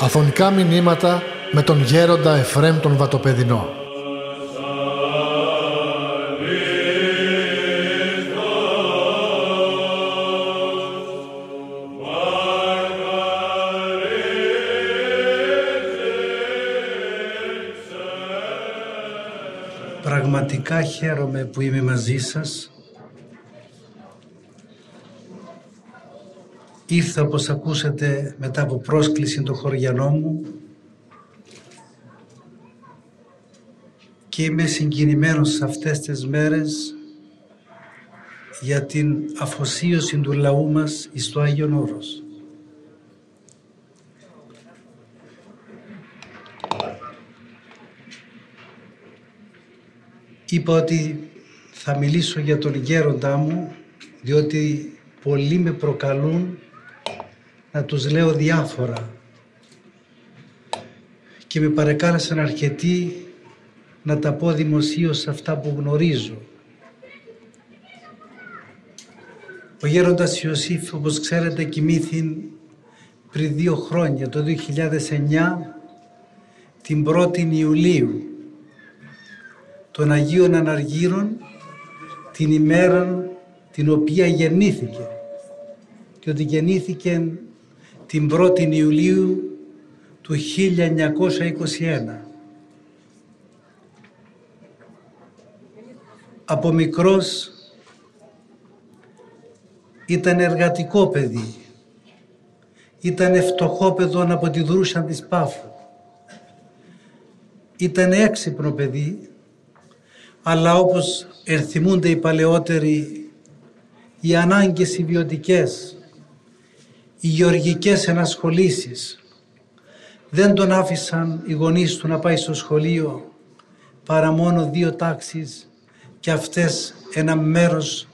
Αφωνικά μηνύματα με τον γέροντα Εφρέμ τον Βατοπεδινό. Πραγματικά χαίρομαι που είμαι μαζί σας. Ήρθα όπως ακούσατε μετά από πρόσκληση το χωριανό μου και είμαι συγκινημένος σε αυτές τις μέρες για την αφοσίωση του λαού μας εις το Άγιον Όρος. Είπα ότι θα μιλήσω για τον γέροντά μου διότι πολλοί με προκαλούν να τους λέω διάφορα και με παρεκάλεσαν αρκετοί να τα πω δημοσίως αυτά που γνωρίζω. Ο γέροντας Ιωσήφ, όπως ξέρετε, κοιμήθη πριν δύο χρόνια, το 2009, την 1η Ιουλίου, των Αγίων Αναργύρων, την ημέρα την οποία γεννήθηκε. Και ότι γεννήθηκε την 1η Ιουλίου του 1921. Από μικρός ήταν εργατικό παιδί. Ήταν φτωχό παιδόν από τη δρούσα της Πάφου. Ήταν έξυπνο παιδί, αλλά όπως ερθιμούνται οι παλαιότεροι, οι ανάγκες οι βιωτικές, οι γεωργικές ενασχολήσεις, δεν τον άφησαν οι γονείς του να πάει στο σχολείο παρά μόνο δύο τάξεις και αυτές ένα μέρος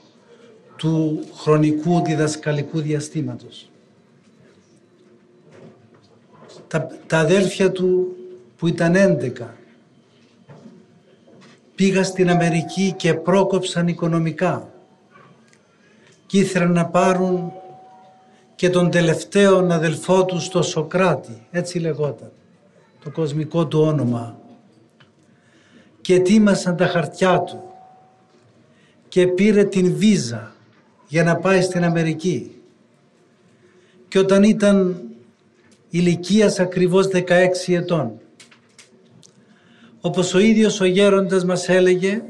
του χρονικού διδασκαλικού διαστήματος. Τα, τα αδέρφια του που ήταν έντεκα πήγα στην Αμερική και πρόκοψαν οικονομικά και ήθελαν να πάρουν και τον τελευταίο αδελφό του στο Σοκράτη, έτσι λεγόταν, το κοσμικό του όνομα. Και ετοίμασαν τα χαρτιά του και πήρε την βίζα για να πάει στην Αμερική. Και όταν ήταν ηλικίας ακριβώς 16 ετών, όπως ο ίδιος ο γέροντας μας έλεγε,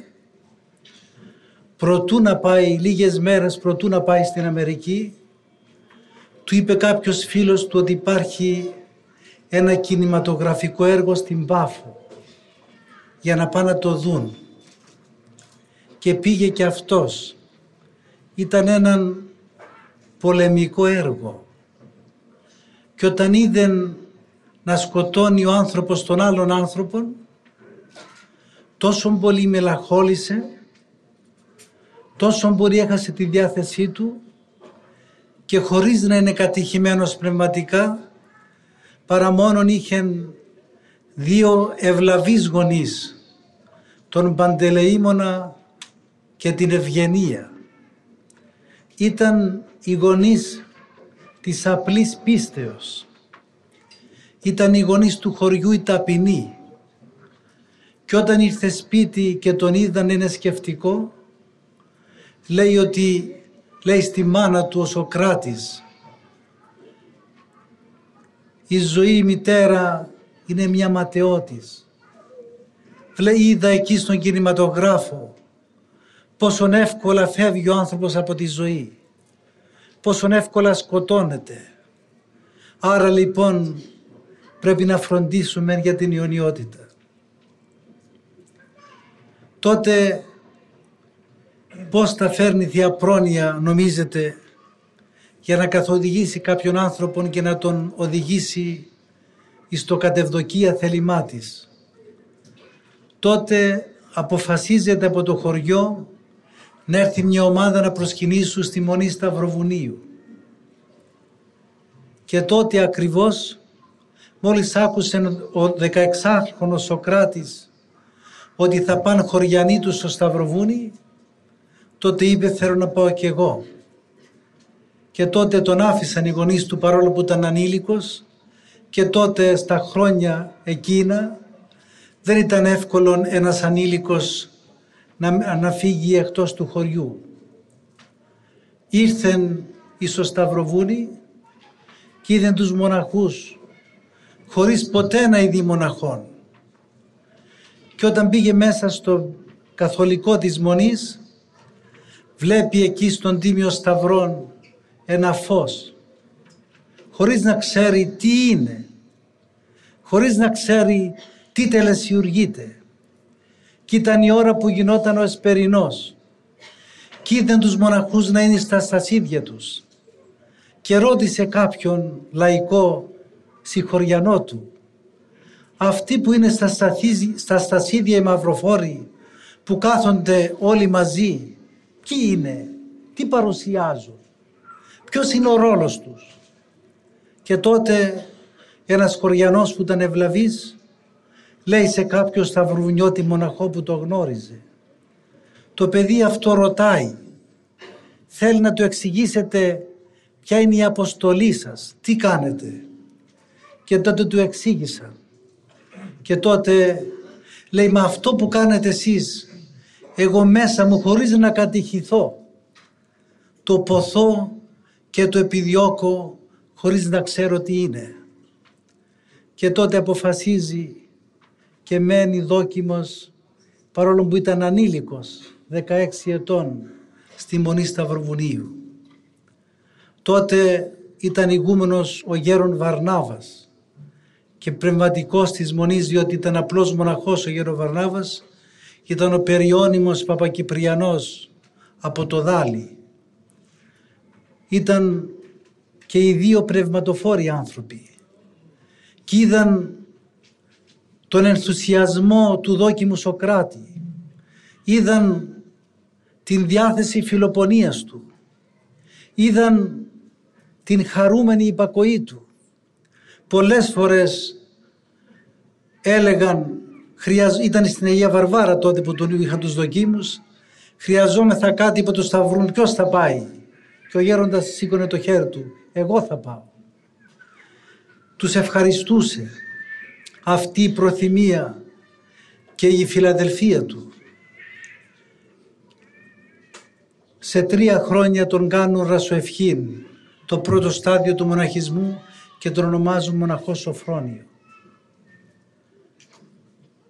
προτού να πάει, λίγες μέρες προτού να πάει στην Αμερική, του είπε κάποιος φίλος του ότι υπάρχει ένα κινηματογραφικό έργο στην Πάφο για να πάνε να το δουν. Και πήγε και αυτός. Ήταν έναν πολεμικό έργο. Και όταν είδε να σκοτώνει ο άνθρωπος τον άλλον άνθρωπον, τόσο πολύ μελαχόλησε, τόσο πολύ έχασε τη διάθεσή του και χωρίς να είναι κατηχημένος πνευματικά παρά μόνον είχε δύο ευλαβείς γονείς τον Παντελεήμονα και την Ευγενία. Ήταν οι γονείς της απλής πίστεως. Ήταν οι γονείς του χωριού η ταπεινή. Και όταν ήρθε σπίτι και τον είδαν είναι σκεφτικό, λέει ότι λέει στη μάνα του ο Σοκράτης η ζωή η μητέρα είναι μια ματαιότης. Λέει είδα εκεί στον κινηματογράφο πόσο εύκολα φεύγει ο άνθρωπος από τη ζωή. Πόσο εύκολα σκοτώνεται. Άρα λοιπόν πρέπει να φροντίσουμε για την ιονιότητα. Τότε πώς θα φέρνει Θεία Πρόνοια νομίζετε για να καθοδηγήσει κάποιον άνθρωπον και να τον οδηγήσει εις το κατευδοκία θέλημά της. Τότε αποφασίζεται από το χωριό να έρθει μια ομάδα να προσκυνήσουν στη Μονή Σταυροβουνίου. Και τότε ακριβώς μόλις άκουσε ο 16χρονος Σοκράτης ότι θα πάνε χωριανοί τους στο Σταυροβούνι τότε είπε θέλω να πάω κι εγώ. Και τότε τον άφησαν οι γονείς του παρόλο που ήταν ανήλικος και τότε στα χρόνια εκείνα δεν ήταν εύκολο ένας ανήλικος να, να φύγει εκτός του χωριού. Ήρθεν στο Σταυροβούνι και είδαν τους μοναχούς χωρίς ποτέ να ειδεί μοναχών. Και όταν πήγε μέσα στο καθολικό της Μονής βλέπει εκεί στον Τίμιο Σταυρόν ένα φως. Χωρίς να ξέρει τι είναι, χωρίς να ξέρει τι τελεσιουργείται. Κι ήταν η ώρα που γινόταν ο Εσπερινός. Κι είδαν τους μοναχούς να είναι στα στασίδια τους. Και ρώτησε κάποιον λαϊκό συγχωριανό του. Αυτοί που είναι στα, στα στασίδια οι μαυροφόροι που κάθονται όλοι μαζί ποιοι είναι, τι παρουσιάζουν ποιος είναι ο ρόλος τους και τότε ένας χωριανός που ήταν ευλαβής λέει σε κάποιο σταυρουβουνιώτη μοναχό που το γνώριζε το παιδί αυτό ρωτάει. Θέλει να του εξηγήσετε ποια είναι η αποστολή σας, τι κάνετε. Και τότε του εξήγησα. Και τότε λέει, μα αυτό που κάνετε εσείς, εγώ μέσα μου χωρίς να κατηχηθώ, το ποθώ και το επιδιώκω χωρίς να ξέρω τι είναι. Και τότε αποφασίζει και μένει δόκιμος παρόλο που ήταν ανήλικος 16 ετών στη Μονή Σταυροβουνίου. Τότε ήταν ηγούμενος ο γέρον Βαρνάβας και πνευματικός της Μονής διότι ήταν απλός μοναχός ο γέρον Βαρνάβας ήταν ο περιώνυμος Παπακυπριανός από το Δάλι. Ήταν και οι δύο πνευματοφόροι άνθρωποι και είδαν τον ενθουσιασμό του δόκιμου Σοκράτη. Είδαν την διάθεση φιλοπονίας του. Είδαν την χαρούμενη υπακοή του. Πολλές φορές έλεγαν, ήταν στην Αγία Βαρβάρα τότε που τον είχαν τους δοκίμους, χρειαζόμεθα κάτι που το σταυρούν, ποιος θα πάει. Και ο γέροντας σήκωνε το χέρι του, εγώ θα πάω. Τους ευχαριστούσε αυτή η προθυμία και η φιλαδελφία του. σε τρία χρόνια τον κάνουν ρασοευχήν, το πρώτο στάδιο του μοναχισμού και τον ονομάζουν μοναχός Σοφρόνιο.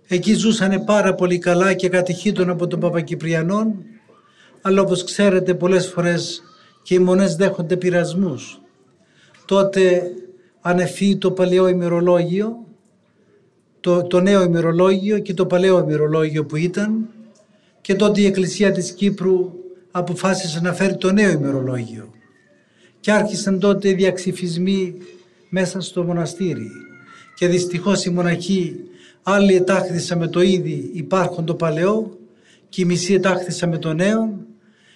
Εκεί ζούσανε πάρα πολύ καλά και κατηχήτων από τον Παπακυπριανόν, αλλά όπως ξέρετε πολλές φορές και οι μονές δέχονται πειρασμούς. Τότε ανεφεί το παλαιό ημερολόγιο, το, το νέο ημερολόγιο και το παλαιό ημερολόγιο που ήταν και τότε η Εκκλησία της Κύπρου αποφάσισε να φέρει το νέο ημερολόγιο. Και άρχισαν τότε οι διαξυφισμοί μέσα στο μοναστήρι. Και δυστυχώς οι μοναχοί άλλοι ετάχθησαν με το ήδη υπάρχον το παλαιό και οι μισοί ετάχθησαν με το νέο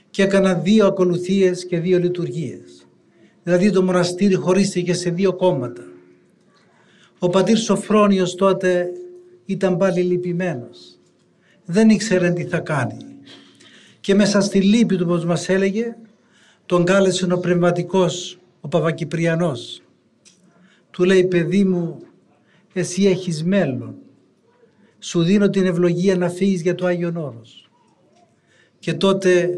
και έκαναν δύο ακολουθίες και δύο λειτουργίες. Δηλαδή το μοναστήρι χωρίστηκε σε δύο κόμματα. Ο πατήρ Σοφρόνιος τότε ήταν πάλι λυπημένος. Δεν ήξερε τι θα κάνει και μέσα στη λύπη του όπως μας έλεγε τον κάλεσε ο πνευματικός ο Παπακυπριανός του λέει παιδί μου εσύ έχεις μέλλον σου δίνω την ευλογία να φύγεις για το Άγιον Όρος και τότε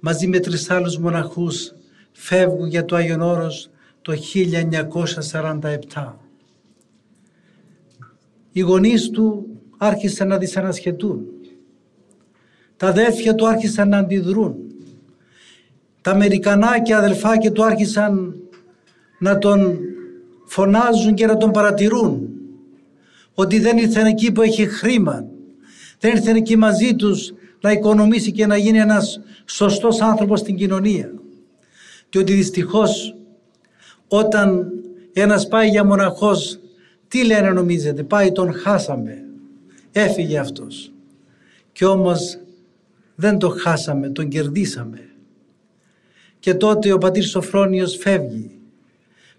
μαζί με τρεις άλλους μοναχούς φεύγουν για το Άγιον Όρος το 1947 οι γονείς του άρχισαν να δυσανασχετούν τα αδέρφια του άρχισαν να αντιδρούν. Τα Αμερικανάκια αδελφάκια του άρχισαν να τον φωνάζουν και να τον παρατηρούν. Ότι δεν ήρθαν εκεί που έχει χρήμα. Δεν ήρθαν εκεί μαζί τους να οικονομήσει και να γίνει ένας σωστός άνθρωπος στην κοινωνία. Και ότι δυστυχώς όταν ένας πάει για μοναχός τι λένε νομίζετε, πάει τον χάσαμε, έφυγε αυτός. Και όμως δεν το χάσαμε, τον κερδίσαμε. Και τότε ο πατήρ Σοφρόνιος φεύγει.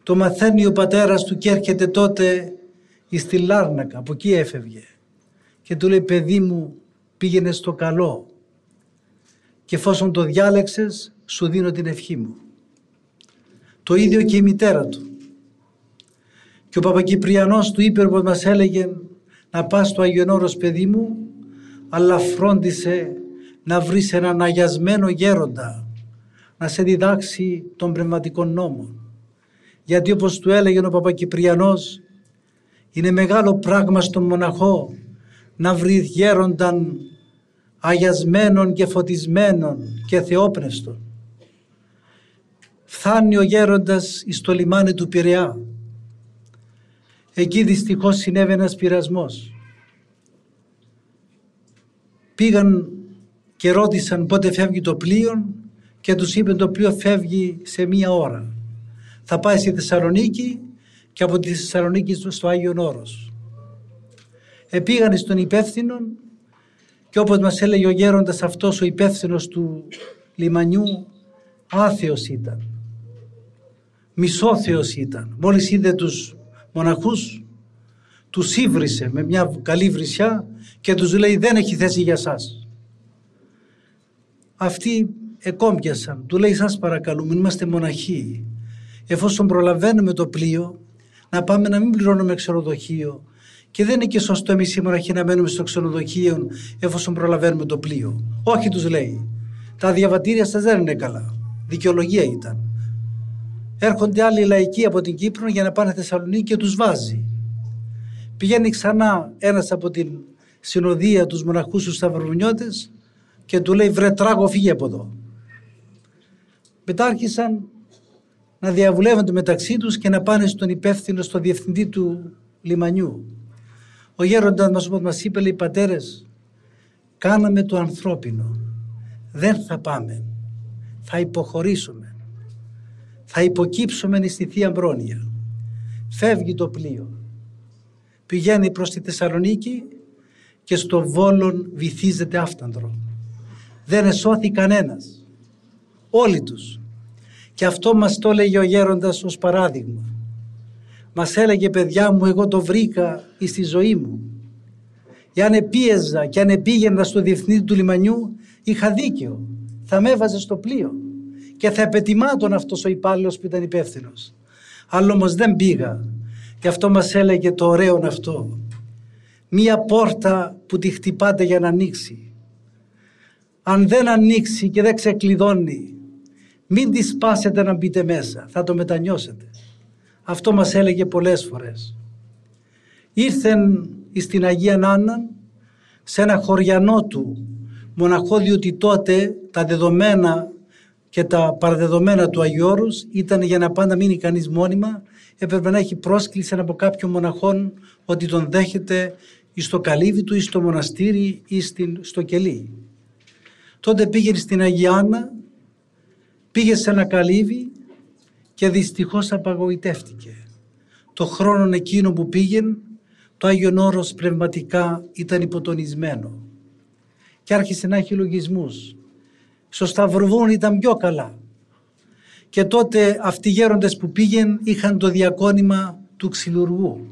Το μαθαίνει ο πατέρας του και έρχεται τότε στη Λάρνακα, από εκεί έφευγε. Και του λέει παιδί μου πήγαινε στο καλό. και εφόσον το διάλεξες σου δίνω την ευχή μου. Το ίδιο και η μητέρα του. Και ο Παπακυπριανός του είπε όπως μας έλεγε να πας στο Άγιον Όρος παιδί μου αλλά φρόντισε να βρεις έναν αγιασμένο γέροντα να σε διδάξει τον πνευματικό νόμο. Γιατί όπως του έλεγε ο Παπακυπριανός είναι μεγάλο πράγμα στον μοναχό να βρει γέρονταν αγιασμένων και φωτισμένων και θεόπνευστων. Φθάνει ο γέροντας στο λιμάνι του Πειραιά. Εκεί δυστυχώς συνέβη ένας πειρασμός. Πήγαν και ρώτησαν πότε φεύγει το πλοίο και τους είπε το πλοίο φεύγει σε μία ώρα. Θα πάει στη Θεσσαλονίκη και από τη Θεσσαλονίκη στο Άγιο Όρος. Επήγανε στον υπεύθυνο και όπως μας έλεγε ο γέροντας αυτός ο υπεύθυνος του λιμανιού άθεος ήταν. Μισόθεος ήταν. Μόλις είδε τους μοναχούς τους ήβρισε με μια καλή βρισιά και τους λέει δεν έχει θέση για σας. Αυτοί εκόμπιασαν. Του λέει σας παρακαλούμε είμαστε μοναχοί. Εφόσον προλαβαίνουμε το πλοίο να πάμε να μην πληρώνουμε ξενοδοχείο και δεν είναι και σωστό εμείς οι μοναχοί να μένουμε στο ξενοδοχείο εφόσον προλαβαίνουμε το πλοίο. Όχι, τους λέει. Τα διαβατήρια σας δεν είναι καλά. Δικαιολογία ήταν. Έρχονται άλλοι λαϊκοί από την Κύπρο για να πάνε Θεσσαλονίκη και τους βάζει. Πηγαίνει ξανά ένας από την συνοδεία τους μοναχούς τους Σταυρομουνιώτε και του λέει: Βρε, τράγω, φύγε από εδώ. Μετά άρχισαν να διαβουλεύονται μεταξύ τους και να πάνε στον υπεύθυνο, στο διευθυντή του λιμανιού. Ο γέροντας μας όπως μας είπε λέει πατέρες κάναμε το ανθρώπινο. Δεν θα πάμε. Θα υποχωρήσουμε. Θα υποκύψουμε στη Θεία Μπρόνια φεύγει το πλοίο. Πηγαίνει προς τη Θεσσαλονίκη και στο Βόλον βυθίζεται άφτανδρο δεν εσώθη κανένας. Όλοι τους και αυτό μας το έλεγε ο γέροντας ως παράδειγμα μας έλεγε παιδιά μου εγώ το βρήκα στη ζωή μου. Και αν επίεζα και αν επήγαινα στο διευθυντή του λιμανιού είχα δίκαιο. Θα με έβαζε στο πλοίο και θα επετιμάτων αυτός ο υπάλληλος που ήταν υπεύθυνος. Αλλά όμως δεν πήγα. Και αυτό μας έλεγε το ωραίο αυτό. Μία πόρτα που τη χτυπάτε για να ανοίξει. Αν δεν ανοίξει και δεν ξεκλειδώνει, μην τη σπάσετε να μπείτε μέσα. Θα το μετανιώσετε. Αυτό μας έλεγε πολλές φορές. Ήρθεν στην Αγία Νάνα σε ένα χωριανό του μοναχό διότι τότε τα δεδομένα και τα παραδεδομένα του Αγίου Όρους ήταν για να πάντα μείνει κανείς μόνιμα έπρεπε να έχει πρόσκληση από κάποιον μοναχόν ότι τον δέχεται στο καλύβι του ή στο μοναστήρι ή στο κελί. Τότε πήγε στην Αγιάνα, πήγε σε ένα καλύβι και δυστυχώς απαγοητεύτηκε. Το χρόνο εκείνο που πήγαινε το Άγιον Όρος πνευματικά ήταν υποτονισμένο και άρχισε να έχει λογισμούς. Στο Σταυροβούν ήταν πιο καλά. Και τότε αυτοί οι γέροντες που πήγαινε είχαν το διακόνημα του ξυλουργού.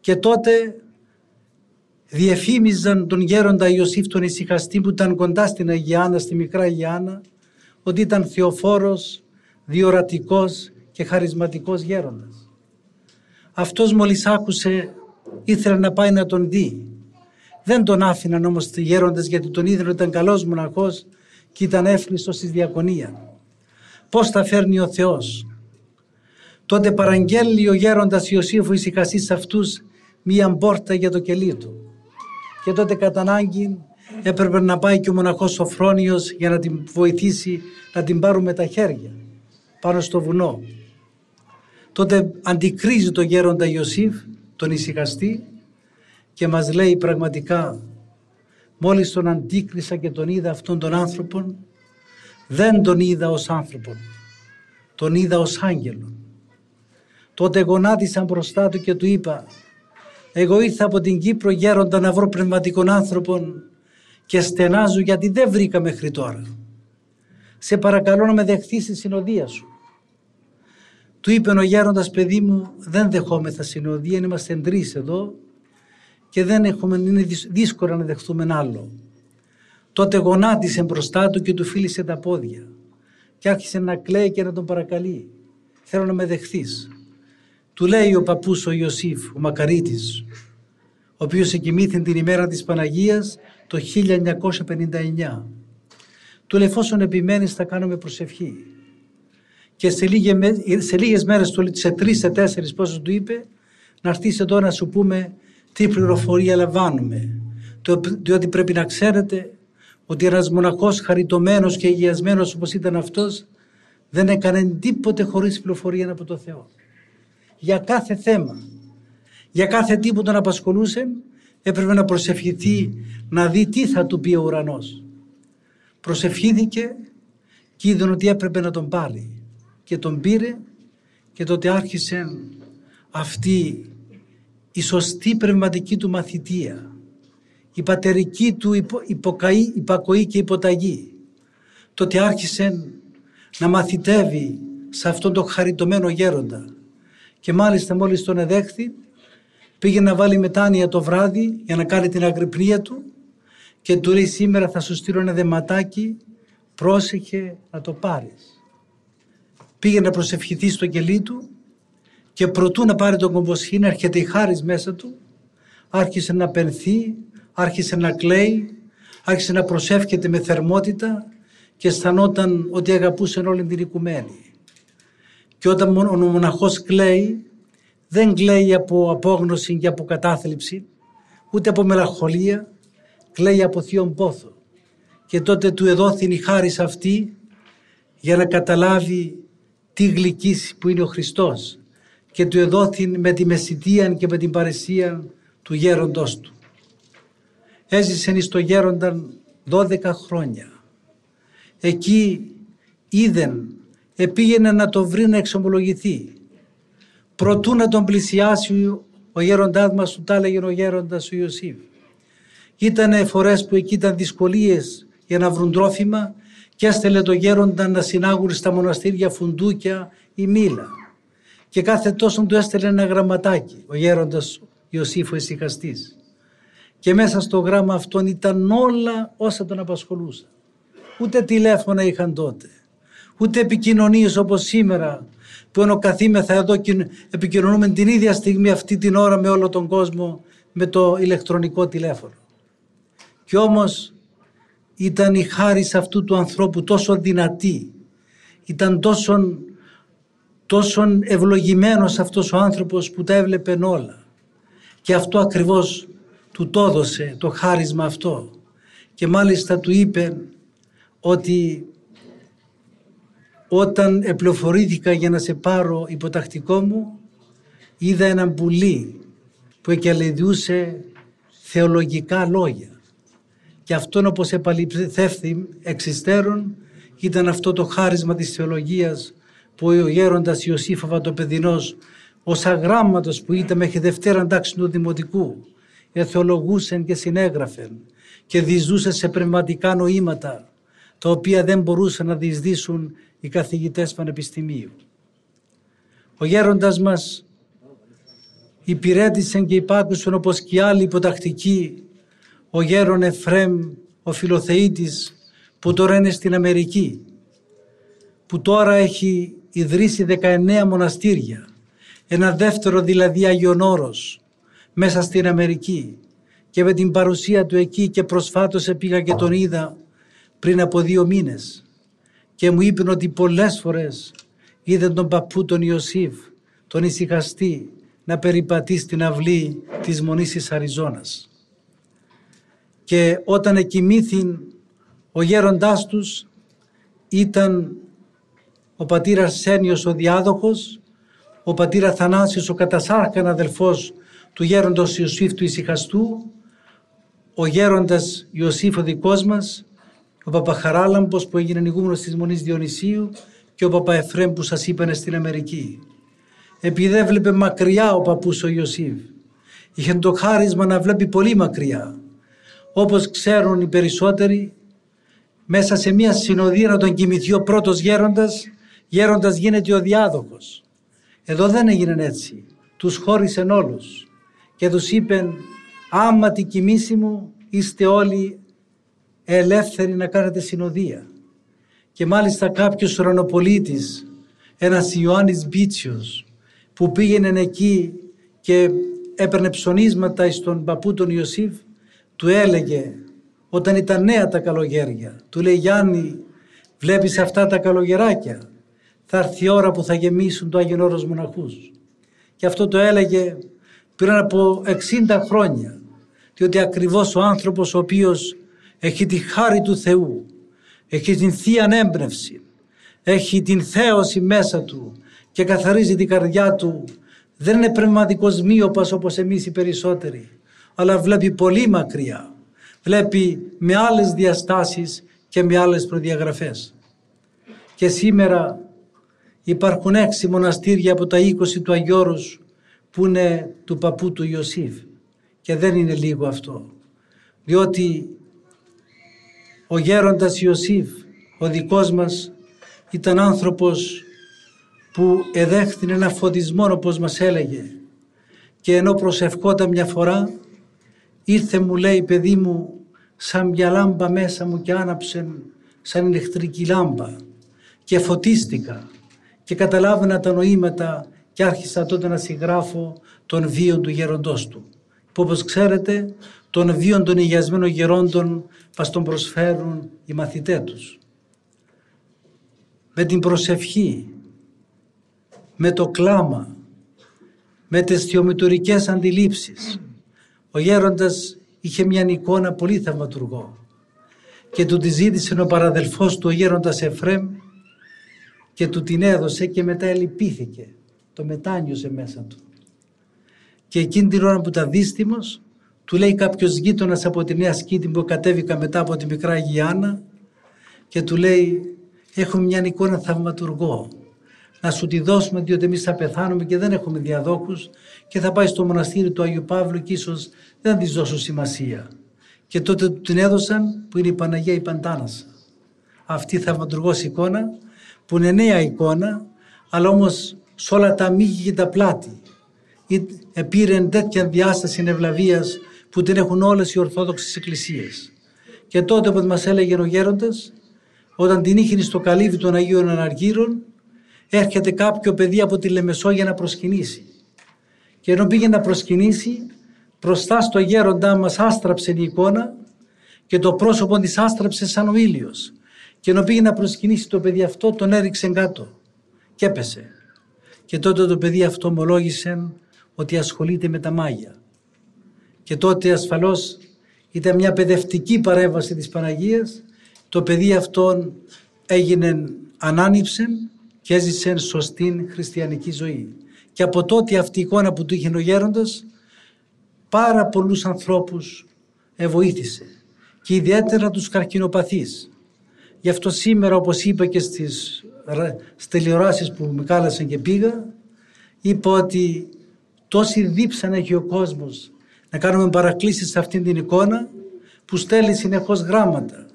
Και τότε διεφήμιζαν τον γέροντα Ιωσήφ τον ησυχαστή που ήταν κοντά στην Αγιάνα, στη μικρά Αγιάνα, ότι ήταν θεοφόρος, διορατικός και χαρισματικός γέροντας. Αυτός μόλις άκουσε ήθελε να πάει να τον δει. Δεν τον άφηναν όμως οι γέροντες γιατί τον είδαν ότι ήταν καλός μοναχός και ήταν εύχριστος στη διακονία. Πώς θα φέρνει ο Θεός; Τότε παραγγέλει ο γέροντας Ιωσήφου ησυχασής σε αυτούς μία πόρτα για το κελί του. Και τότε κατά ανάγκη έπρεπε να πάει και ο μοναχός Σοφρόνιος για να την βοηθήσει να την πάρουν με τα χέρια πάνω στο βουνό. Τότε αντικρίζει το γέροντα Ιωσήφ, τον ησυχαστή και μας λέει πραγματικά μόλις τον αντίκρισα και τον είδα αυτόν τον άνθρωπο δεν τον είδα ως άνθρωπο, τον είδα ως άγγελο. Τότε γονάτισα μπροστά του και του είπα εγώ ήρθα από την Κύπρο γέροντα να βρω πνευματικών άνθρωπων και στενάζω γιατί δεν βρήκα μέχρι τώρα. Σε παρακαλώ να με δεχθείς στη συνοδεία σου. Του είπε ο γέροντας παιδί μου δεν δεχόμεθα συνοδεία, είμαστε τρεις εδώ και δεν έχουμε, είναι δύσκολο να δεχθούμε άλλο. τότε γονάτισε μπροστά του και του φίλησε τα πόδια και άρχισε να κλαίει και να τον παρακαλεί. Θέλω να με δεχθείς. Του λέει ο παππούς ο Ιωσήφ, ο Μακαρίτης, ο οποίος εκοιμήθη την ημέρα της Παναγίας το 1959. Του λέει εφόσον επιμένεις θα κάνουμε προσευχή. Και σε, λίγες, σε λίγες μέρες, σε τρεις, σε τέσσερις πόσο του είπε, να έρθεις εδώ να σου πούμε τι πληροφορία λαμβάνουμε. Διότι πρέπει να ξέρετε ότι ένας μοναχός χαριτωμένος και υγιασμένος όπως ήταν αυτός δεν έκανε τίποτε χωρίς πληροφορία από το Θεό. Για κάθε θέμα, για κάθε τι που τον απασχολούσε έπρεπε να προσευχηθεί να δει τι θα του πει ο ουρανός. Προσευχήθηκε και είδε ότι έπρεπε να τον πάρει και τον πήρε και τότε άρχισε αυτή η σωστή πνευματική του μαθητεία η πατερική του υποκαή, υπακοή και υποταγή. Τότε άρχισε να μαθητεύει σε αυτόν τον χαριτωμένο γέροντα. Και μάλιστα μόλις τον εδέχθη πήγε να βάλει μετάνοια το βράδυ για να κάνει την αγρυπνία του και του λέει σήμερα θα σου στείλω ένα δεματάκι πρόσεχε να το πάρεις. Πήγε να προσευχηθεί στο κελί του και προτού να πάρει τον κομποσχήνη έρχεται η χάρις μέσα του άρχισε να πενθεί άρχισε να κλαίει, άρχισε να προσεύχεται με θερμότητα και αισθανόταν ότι αγαπούσε όλη την οικουμένη. Και όταν ο μοναχός κλαίει, δεν κλαίει από απόγνωση και από κατάθλιψη, ούτε από μελαγχολία, κλαίει από θείον πόθο. Και τότε του εδόθη η χάρη αυτή για να καταλάβει τι γλυκής που είναι ο Χριστός και του εδόθη με τη μεσητεία και με την παρεσία του γέροντός του έζησε στο γέρονταν 12 χρόνια. Εκεί είδεν, επήγαινε να το βρει να εξομολογηθεί. Προτού να τον πλησιάσει ο γέροντάς μας, του τα έλεγε ο γέροντας ο Ιωσήφ. Ήτανε φορές που εκεί ήταν δυσκολίες για να βρουν τρόφιμα και έστελε το γέροντα να συνάγουν στα μοναστήρια φουντούκια ή μήλα. Και κάθε τόσο του έστελε ένα γραμματάκι ο γέροντας Ιωσήφ ο Εσυχαστής και μέσα στο γράμμα αυτόν ήταν όλα όσα τον απασχολούσαν. Ούτε τηλέφωνα είχαν τότε, ούτε επικοινωνίες όπως σήμερα που ενώ καθήμεθα εδώ και επικοινωνούμε την ίδια στιγμή αυτή την ώρα με όλο τον κόσμο με το ηλεκτρονικό τηλέφωνο. Κι όμως ήταν η χάρη αυτού του ανθρώπου τόσο δυνατή, ήταν τόσο, τόσο ευλογημένος αυτός ο άνθρωπος που τα έβλεπε όλα. Και αυτό ακριβώς του το έδωσε το χάρισμα αυτό και μάλιστα του είπε ότι όταν επλοφορήθηκα για να σε πάρω υποτακτικό μου είδα έναν πουλί που εκελεδιούσε θεολογικά λόγια. Και αυτόν όπως επαληθεύθη εξ ήταν αυτό το χάρισμα της θεολογίας που ο γέροντας Ιωσήφ Βατοπεδινός ως αγράμματος που ήταν μέχρι Δευτέρα εντάξει του Δημοτικού εθεολογούσεν και συνέγραφεν και διεισδούσε σε πνευματικά νοήματα τα οποία δεν μπορούσαν να διεισδύσουν οι καθηγητές πανεπιστημίου. Ο γέροντας μας υπηρέτησε και υπάκουσαν όπως και οι άλλοι υποτακτικοί ο γέρον Εφρέμ, ο φιλοθεήτης που τώρα είναι στην Αμερική που τώρα έχει ιδρύσει 19 μοναστήρια ένα δεύτερο δηλαδή Αγιον Όρος μέσα στην Αμερική και με την παρουσία του εκεί και προσφάτως πήγα και τον είδα πριν από δύο μήνες και μου είπε ότι πολλές φορές είδε τον παππού τον Ιωσήφ, τον ησυχαστή να περιπατεί στην αυλή της Μονής της Αριζόνας. Και όταν εκοιμήθη ο γέροντάς τους ήταν ο πατήρ Σένιος ο διάδοχος, ο πατήρ Αθανάσιος ο κατασάρχαν αδελφός του γέροντος Ιωσήφ του Ισυχαστού, ο γέροντας Ιωσήφ ο δικός μας, ο Παπαχαράλαμπος που έγινε ηγούμενος της Μονής Διονυσίου και ο Παπαεφρέμ που σας είπανε στην Αμερική. Επειδή έβλεπε μακριά ο παππούς ο Ιωσήφ, είχε το χάρισμα να βλέπει πολύ μακριά. Όπως ξέρουν οι περισσότεροι, μέσα σε μια συνοδεία να τον κοιμηθεί ο πρώτος γέροντας, γέροντας γίνεται ο διάδοχος. Εδώ δεν έγινε έτσι. Τους χώρισε όλους και τους είπε άμα τη κοιμήση μου είστε όλοι ελεύθεροι να κάνετε συνοδεία. Και μάλιστα κάποιος ουρανοπολίτης, ένας Ιωάννης Μπίτσιος, που πήγαινε εκεί και έπαιρνε ψωνίσματα στον παππού τον Ιωσήφ, του έλεγε όταν ήταν νέα τα καλογέρια, του λέει Γιάννη βλέπεις αυτά τα καλογεράκια, θα έρθει η ώρα που θα γεμίσουν το Άγιον Όρος μοναχούς. Και αυτό το έλεγε πριν από 60 χρόνια, διότι ακριβώς ο άνθρωπος ο οποίος έχει τη χάρη του Θεού, έχει την Θεία έμπνευση, έχει την θέωση μέσα του και καθαρίζει την καρδιά του, δεν είναι πνευματικός μείωπας όπως εμείς οι περισσότεροι, αλλά βλέπει πολύ μακριά, βλέπει με άλλες διαστάσεις και με άλλες προδιαγραφές. Και σήμερα υπάρχουν έξι μοναστήρια από τα 20 του Αγιώρους που είναι του παππού του Ιωσήφ. Και δεν είναι λίγο αυτό διότι ο γέροντας Ιωσήφ ο δικός μας ήταν άνθρωπος που εδέχθη ένα φωτισμό όπως μας έλεγε. Και ενώ προσευχόταν μια φορά ήρθε μου λέει παιδί μου σαν μια λάμπα μέσα μου και άναψε σαν ηλεκτρική λάμπα και φωτίστηκα. Και καταλάβαινα τα νοήματα και άρχισα τότε να συγγράφω τον βίο του γέροντός του. Που όπως ξέρετε τον βίο των υγιασμένων γερόντων μας τον προσφέρουν οι μαθητές τους. Με την προσευχή, με το κλάμα, με τις θεομητορικές αντιλήψεις. Ο γέροντας είχε μια εικόνα πολύ θαυματουργό και του τη ζήτησε ο παραδελφός του ο γέροντας Εφρέμ και του την έδωσε και μετά ελυπήθηκε. Το μετάνιωσε μέσα του. Και εκείνη την ώρα που ήταν δύστημος, του λέει κάποιος γείτονας από τη Νέα Σκήτη που κατέβηκα μετά από τη Μικρά Γιάννα και του λέει έχουμε μια εικόνα θαυματουργό να σου τη δώσουμε διότι εμείς θα πεθάνουμε και δεν έχουμε διαδόχους και θα πάει στο μοναστήρι του Αγίου Παύλου και ίσως δεν της δώσω σημασία. Και τότε του την έδωσαν που είναι η Παναγία η Παντάνασα. Αυτή η θαυματουργός εικόνα που είναι νέα εικόνα αλλά όμως σε όλα τα μύγη και τα πλάτη επήρε τέτοια διάσταση ευλαβίας που την έχουν όλες οι Ορθόδοξες Εκκλησίες. Και τότε που μας έλεγε ο Γέροντας, όταν την είχε στο καλύβι των Αγίων Αναργύρων, έρχεται κάποιο παιδί από τη Λεμεσό για να προσκυνήσει. Και ενώ πήγε να προσκυνήσει, μπροστά στο γέροντά μας άστραψε η εικόνα και το πρόσωπο της άστραψε σαν ο ήλιος. Και ενώ πήγε να προσκυνήσει το παιδί αυτό, τον έριξε κάτω και έπεσε. Και τότε το παιδί αυτό ομολόγησε ότι ασχολείται με τα μάγια. Και τότε ασφαλώς ήταν μια παιδευτική παρέμβαση της Παναγίας. Το παιδί αυτόν έγινε ανάνυψε και έζησε σωστή χριστιανική ζωή. Και από τότε αυτή η εικόνα που του είχε ο γέροντας πάρα πολλούς ανθρώπους βοήθησε και ιδιαίτερα τους καρκινοπαθείς. Γι' αυτό σήμερα όπως είπα και στις στελιοράσεις που με κάλεσαν και πήγα είπα ότι τόση δίψα έχει ο κόσμος να κάνουμε παρακλήσεις σε αυτήν την εικόνα που στέλνει συνεχώς γράμματα.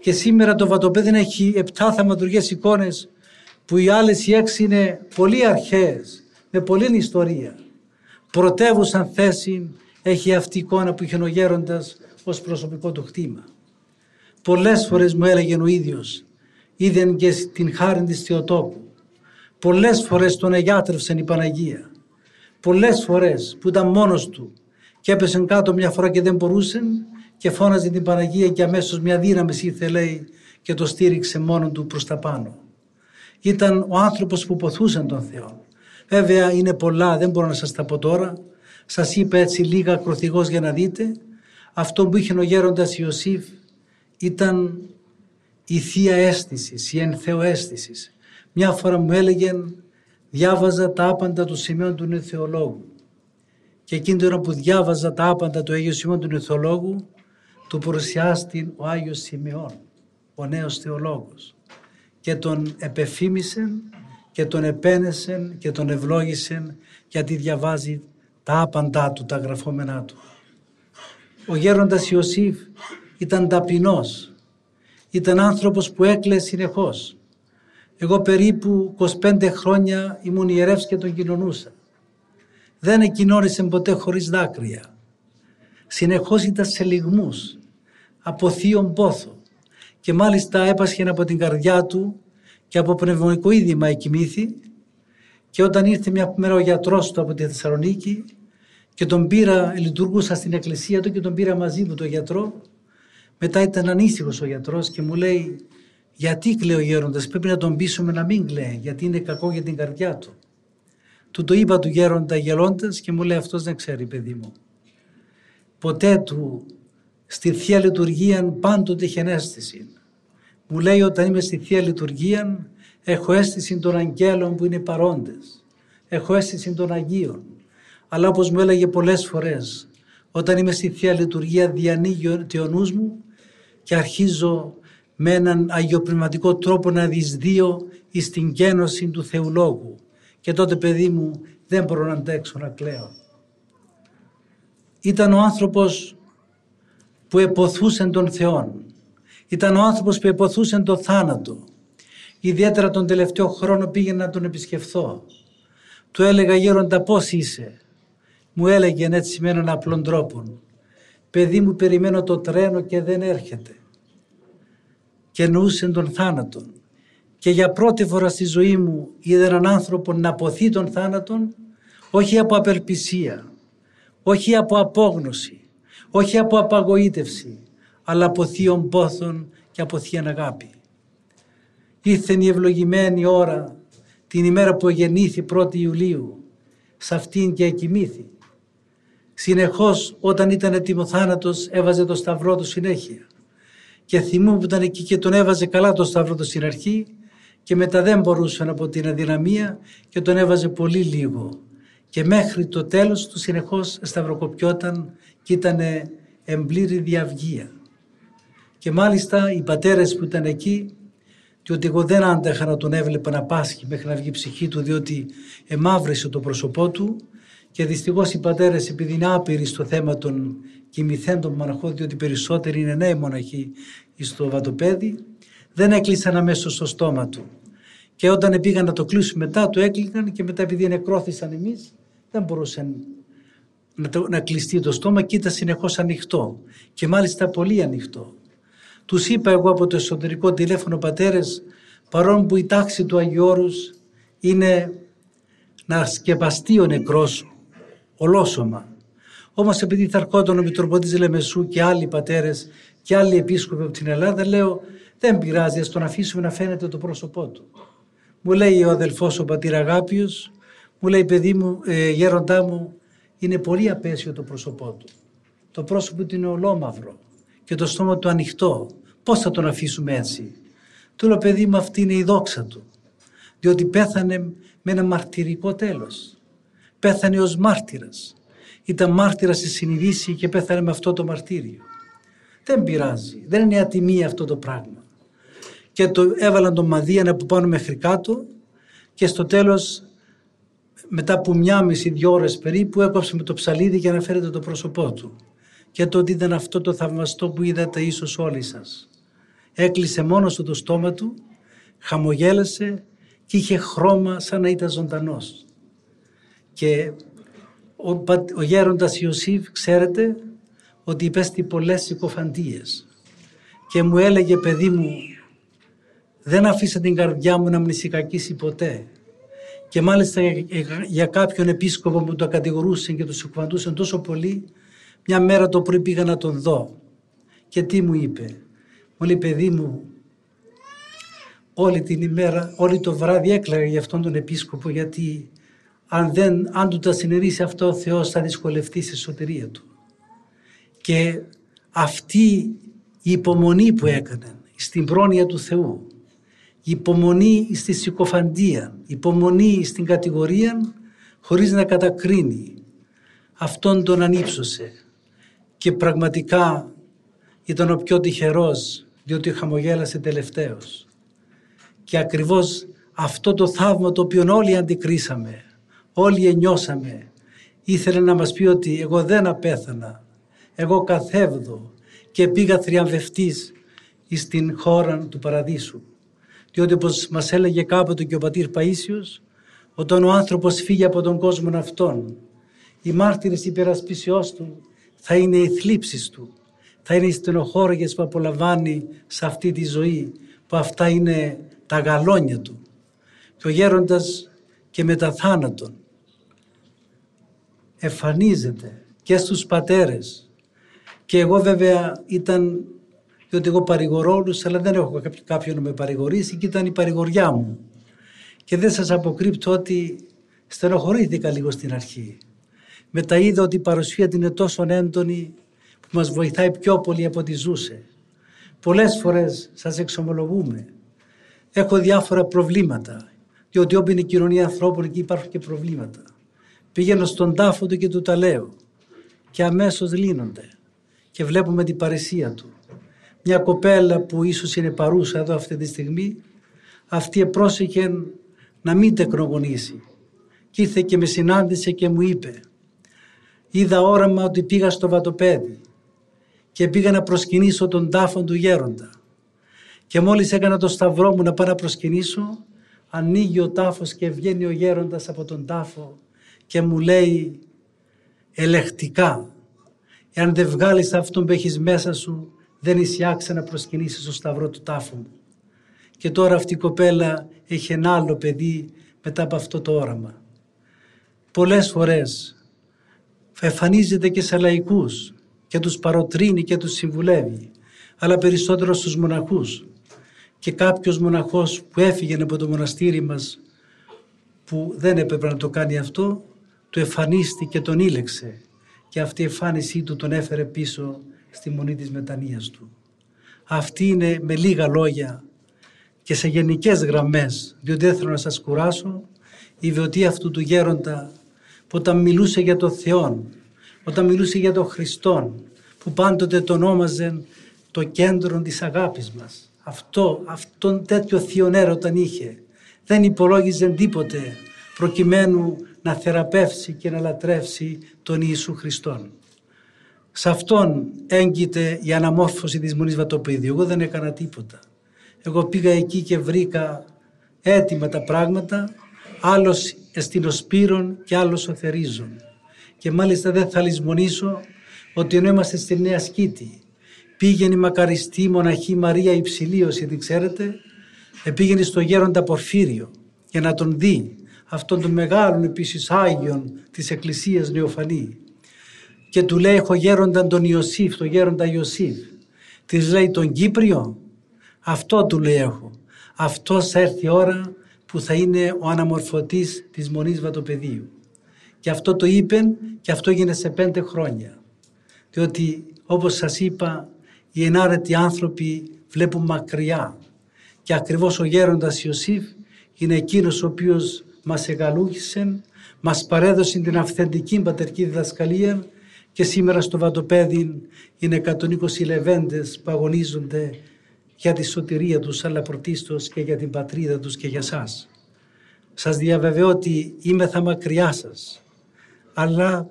Και σήμερα το Βατοπέδιν έχει επτά θαυματουργές εικόνες που οι άλλες οι έξι είναι πολύ αρχαίες, με πολλή ιστορία. Πρωτεύουσαν θέση έχει αυτή η εικόνα που είχε ο γέροντας ως προσωπικό του χτήμα. Πολλές φορές μου έλεγε ο ίδιος, είδεν και την χάρη της Θεοτόπου. Πολλές φορές τον εγιάτρευσαν η Παναγία. Πολλές φορές που ήταν μόνος του και έπεσε κάτω μια φορά και δεν μπορούσε και φώναζε την Παναγία και αμέσως μια δύναμη ήρθε λέει και το στήριξε μόνο του προς τα πάνω. Ήταν ο άνθρωπος που ποθούσε τον Θεό. Βέβαια είναι πολλά, δεν μπορώ να σας τα πω τώρα. Σας είπα έτσι λίγα ακροθυγός για να δείτε. Αυτό που είχε ο γέροντας Ιωσήφ ήταν η θεία αίσθησης, η ενθεοαίσθηση. Μια φορά μου έλεγε διάβαζα τα άπαντα του σημείων του νεθεολόγου και εκείνη την ώρα που διάβαζα τα άπαντα του Αγίου Σημεών του νεθεολόγου του παρουσιάστηκε ο Άγιος Σημειών, ο νέος θεολόγος και τον επεφήμισε και τον επένεσε και τον ευλόγησε γιατί διαβάζει τα άπαντά του, τα γραφόμενά του. Ο γέροντας Ιωσήφ ήταν ταπεινός, ήταν άνθρωπος που έκλαιε συνεχώς. Εγώ περίπου 25 χρόνια ήμουν ιερεύς και τον κοινωνούσα. Δεν εκοινώνησε ποτέ χωρίς δάκρυα. Συνεχώς ήταν σε λιγμούς. από θείον πόθο και μάλιστα έπασχε από την καρδιά του και από πνευμονικό είδημα εκοιμήθη και όταν ήρθε μια μέρα ο γιατρός του από τη Θεσσαλονίκη και τον πήρα, λειτουργούσα στην εκκλησία του και τον πήρα μαζί μου τον γιατρό μετά ήταν ανήσυχος ο γιατρός και μου λέει γιατί κλαίει ο γέροντας, πρέπει να τον πείσουμε να μην κλαίει γιατί είναι κακό για την καρδιά του. Του το είπα του γέροντα γελώντας και μου λέει αυτός δεν ξέρει παιδί μου. Ποτέ του στη Θεία Λειτουργία πάντοτε είχε αίσθηση. Μου λέει όταν είμαι στη Θεία Λειτουργία έχω αίσθηση των αγγέλων που είναι παρόντες. Έχω αίσθηση των Αγίων. Αλλά όπως μου έλεγε πολλές φορές όταν είμαι στη Θεία Λειτουργία διανοίγει ο νους μου και αρχίζω με έναν αγιοπνευματικό τρόπο να δυσδύω εις την γένωση του Θεού Λόγου. Και τότε παιδί μου δεν μπορώ να αντέξω να κλαίω. Ήταν ο άνθρωπος που εποθούσε τον Θεό. Ήταν ο άνθρωπος που εποθούσε τον θάνατο. Ιδιαίτερα τον τελευταίο χρόνο πήγαινα να τον επισκεφθώ. Του έλεγα γέροντα πώς είσαι; Μου έλεγε έτσι με έναν απλόν τρόπο. Παιδί μου περιμένω το τρένο και δεν έρχεται. Και εννοούσε τον θάνατο. Και για πρώτη φορά στη ζωή μου είδα έναν άνθρωπο να αποθεί τον θάνατον όχι από απελπισία, όχι από απόγνωση, όχι από απαγοήτευση, αλλά από θείον πόθον και από θείαν αγάπη. Ήρθε η ευλογημένη ώρα την ημέρα που γεννήθη 1η Ιουλίου, σε αυτήν και εκοιμήθη. Συνεχώς όταν ήταν έτοιμο θάνατος έβαζε το σταυρό του συνέχεια. Και θυμούμαι που ήταν εκεί και τον έβαζε καλά το σταυρό του στην αρχή και μετά δεν μπορούσε από την αδυναμία και τον έβαζε πολύ λίγο. Και μέχρι το τέλος του συνεχώς σταυροκοπιόταν και ήταν εμπλήρη διαυγία. Και μάλιστα οι πατέρες που ήταν εκεί και ότι εγώ δεν άντεχα να τον έβλεπα να πάσχει μέχρι να βγει η ψυχή του διότι εμάβρεσε το πρόσωπό του και δυστυχώς οι πατέρες επειδή είναι άπειροι στο θέμα των κοιμηθέντων μοναχών διότι περισσότεροι είναι νέοι μοναχοί στο βατοπέδι δεν έκλεισαν αμέσως στο στόμα του. Και όταν πήγαν να το κλείσουν μετά, το έκλειναν και μετά επειδή νεκρώθησαν εμείς, δεν μπορούσαν να, το, να κλειστεί το στόμα και ήταν συνεχώς ανοιχτό. Και μάλιστα πολύ ανοιχτό. Τους είπα εγώ από το εσωτερικό τηλέφωνο πατέρες, παρόν που η τάξη του Αγιώρους είναι να σκεπαστεί ο νεκρός σου, ολόσωμα. Όμως επειδή θα ερχόταν ο Μητροπότης Λεμεσού και άλλοι πατέρες και άλλοι επίσκοποι από την Ελλάδα, λέω δεν πειράζει, ας τον αφήσουμε να φαίνεται το πρόσωπό του. Μου λέει ο αδελφός ο πατήρ Αγάπιος, μου λέει παιδί μου, ε, γέροντά μου, είναι πολύ απέσιο το πρόσωπό του. Το πρόσωπο του είναι ολόμαυρο και το στόμα του ανοιχτό. Πώς θα τον αφήσουμε έτσι; Του λέω παιδί μου αυτή είναι η δόξα του. Διότι πέθανε με ένα μαρτυρικό τέλος. Πέθανε ως μάρτυρας. Ήταν μάρτυρας στη συνειδήση και πέθανε με αυτό το μαρτύριο. Δεν πειράζει. Δεν είναι ατιμία αυτό το πράγμα και το έβαλαν τον Μαδίαν από πάνω μέχρι κάτω και στο τέλος μετά από μια μισή δυο ώρες περίπου έκοψε με το ψαλίδι για να φέρετε το πρόσωπό του. Και το ότι ήταν αυτό το θαυμαστό που είδατε ίσως όλοι σας. Έκλεισε μόνος του το στόμα του, χαμογέλασε και είχε χρώμα σαν να ήταν ζωντανός. Και ο, ο γέροντας Ιωσήφ ξέρετε ότι υπέστη πολλές συκοφαντίες και μου έλεγε παιδί μου δεν αφήσα την καρδιά μου να μνησικακίσει ποτέ. Και μάλιστα για κάποιον επίσκοπο που το κατηγορούσε και το συκοφαντούσε τόσο πολύ, μια μέρα το πρωί πήγα να τον δω. Και τι μου είπε. Μου λέει παιδί μου, όλη την ημέρα, όλη το βράδυ έκλαιγα για αυτόν τον επίσκοπο γιατί αν, δεν, αν του τα συνερίσει αυτό ο Θεός θα δυσκολευτεί στη σωτηρία του. Και αυτή η υπομονή που έκανε στην πρόνοια του Θεού υπομονή στη συκοφαντία, υπομονή στην κατηγορία χωρίς να κατακρίνει. Αυτόν τον ανύψωσε και πραγματικά ήταν ο πιο τυχερός διότι χαμογέλασε τελευταίος. Και ακριβώς αυτό το θαύμα το οποίο όλοι αντικρίσαμε, όλοι ενιώσαμε, ήθελε να μας πει ότι εγώ δεν απέθανα, εγώ καθεύδω και πήγα θριαμβευτής στην χώρα του παραδείσου. Διότι όπως μας έλεγε κάποτε και ο πατήρ Παΐσιος, όταν ο άνθρωπος φύγει από τον κόσμο αυτόν, οι μάρτυρες υπερασπίσεώς του θα είναι οι θλίψεις του, θα είναι οι στενοχώριες που απολαμβάνει σε αυτή τη ζωή, που αυτά είναι τα γαλόνια του. Και ο γέροντας και μετά θάνατον εμφανίζεται και στους πατέρες. Και εγώ βέβαια ήταν, διότι εγώ παρηγορώ όλους, αλλά δεν έχω κάποιον να με παρηγορήσει και ήταν η παρηγοριά μου. Και δεν σας αποκρύπτω ότι στενοχωρήθηκα λίγο στην αρχή. Μετά είδα ότι η παρουσία του είναι τόσο έντονη που μας βοηθάει πιο πολύ από ό,τι ζούσε. Πολλές φορές σας εξομολογούμε. Έχω διάφορα προβλήματα, διότι όπου είναι η κοινωνία ανθρώπων εκεί υπάρχουν και προβλήματα. Πήγαινω στον τάφο του και του τα λέω και αμέσως λύνονται και βλέπουμε την παρεσία του. Μια κοπέλα που ίσως είναι παρούσα εδώ αυτή τη στιγμή, αυτή επρόσεχε να μην τεκνογονήσει. Και ήρθε και με συνάντησε και μου είπε είδα όραμα ότι πήγα στο βατοπέδι και πήγα να προσκυνήσω τον τάφο του γέροντα. Και μόλις έκανα το σταυρό μου να πάω να προσκυνήσω, ανοίγει ο τάφος και βγαίνει ο γέροντας από τον τάφο και μου λέει ελεκτικά εάν δεν βγάλεις αυτόν που έχεις μέσα σου δεν είσαι να προσκυνήσεις το σταυρό του τάφου μου. Και τώρα αυτή η κοπέλα έχει ένα άλλο παιδί μετά από αυτό το όραμα. Πολλές φορές εμφανίζεται και σε λαϊκούς και τους παροτρύνει και τους συμβουλεύει αλλά περισσότερο στους μοναχούς και κάποιος μοναχός που έφυγε από το μοναστήρι μας που δεν έπρεπε να το κάνει αυτό του εμφανίστηκε και τον ήλεξε και αυτή η εμφάνισή του τον έφερε πίσω στη μονή της μετανοίας του. Αυτή είναι με λίγα λόγια και σε γενικές γραμμές, διότι δεν θέλω να σας κουράσω, η βιωτή αυτού του γέροντα που όταν μιλούσε για το Θεό, όταν μιλούσε για τον Χριστό, που πάντοτε τον όνομαζε το κέντρο της αγάπης μας. Αυτό, αυτόν τέτοιο θείον έρωτα είχε. Δεν υπολόγιζε τίποτε προκειμένου να θεραπεύσει και να λατρεύσει τον Ιησού Χριστόν. Σε αυτόν έγκυται η αναμόρφωση της Μονής Βατοπίδη. Εγώ δεν έκανα τίποτα. Εγώ πήγα εκεί και βρήκα έτοιμα τα πράγματα, άλλος εστινοσπύρων και άλλος ο θερίζων. Και μάλιστα δεν θα λησμονήσω ότι ενώ είμαστε στη Νέα Σκήτη, πήγαινε η μακαριστή μοναχή Μαρία Υψηλίος, γιατί ξέρετε, πήγαινε στο γέροντα Πορφύριο για να τον δει, αυτόν τον μεγάλον επίσης Άγιον της Εκκλησίας Νεοφανή. Και του λέει, έχω γέροντα τον Ιωσήφ, τον γέροντα Ιωσήφ. Της λέει τον Κύπριο, αυτό του λέει έχω. Αυτός θα έρθει η ώρα που θα είναι ο αναμορφωτής της Μονής Βατοπεδίου. Και αυτό το είπε και αυτό έγινε σε πέντε χρόνια. Διότι όπως σας είπα οι ενάρετοι άνθρωποι βλέπουν μακριά και ακριβώς ο γέροντας Ιωσήφ είναι εκείνος ο οποίος μας εγκαλούχησε, μας παρέδωσε την αυθεντική πατερική διδασκαλία και σήμερα στο Βατοπέδι είναι 120 λεβέντες που αγωνίζονται για τη σωτηρία τους αλλά πρωτίστως και για την πατρίδα τους και για σας. Σας διαβεβαιώ ότι είμαι θα μακριά σας αλλά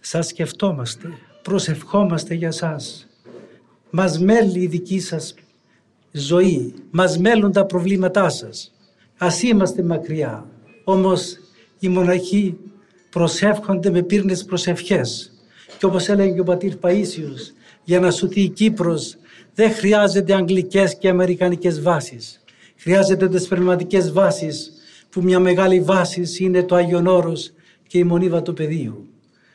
σας σκεφτόμαστε, προσευχόμαστε για σας. Μας μέλει η δική σας ζωή, μας μέλουν τα προβλήματά σας. Ας είμαστε μακριά, όμως οι μοναχοί προσεύχονται με πύρνες προσευχές. Και όπως έλεγε και ο πατήρ Παΐσιος, για να σωθεί η Κύπρος δεν χρειάζεται αγγλικές και αμερικανικές βάσεις. Χρειάζεται τις πνευματικές βάσεις που μια μεγάλη βάση είναι το Άγιον Όρος και η μονίβα του πεδίου.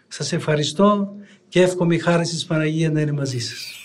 Σας ευχαριστώ και εύχομαι η χάρη της Παναγία να είναι μαζί σας.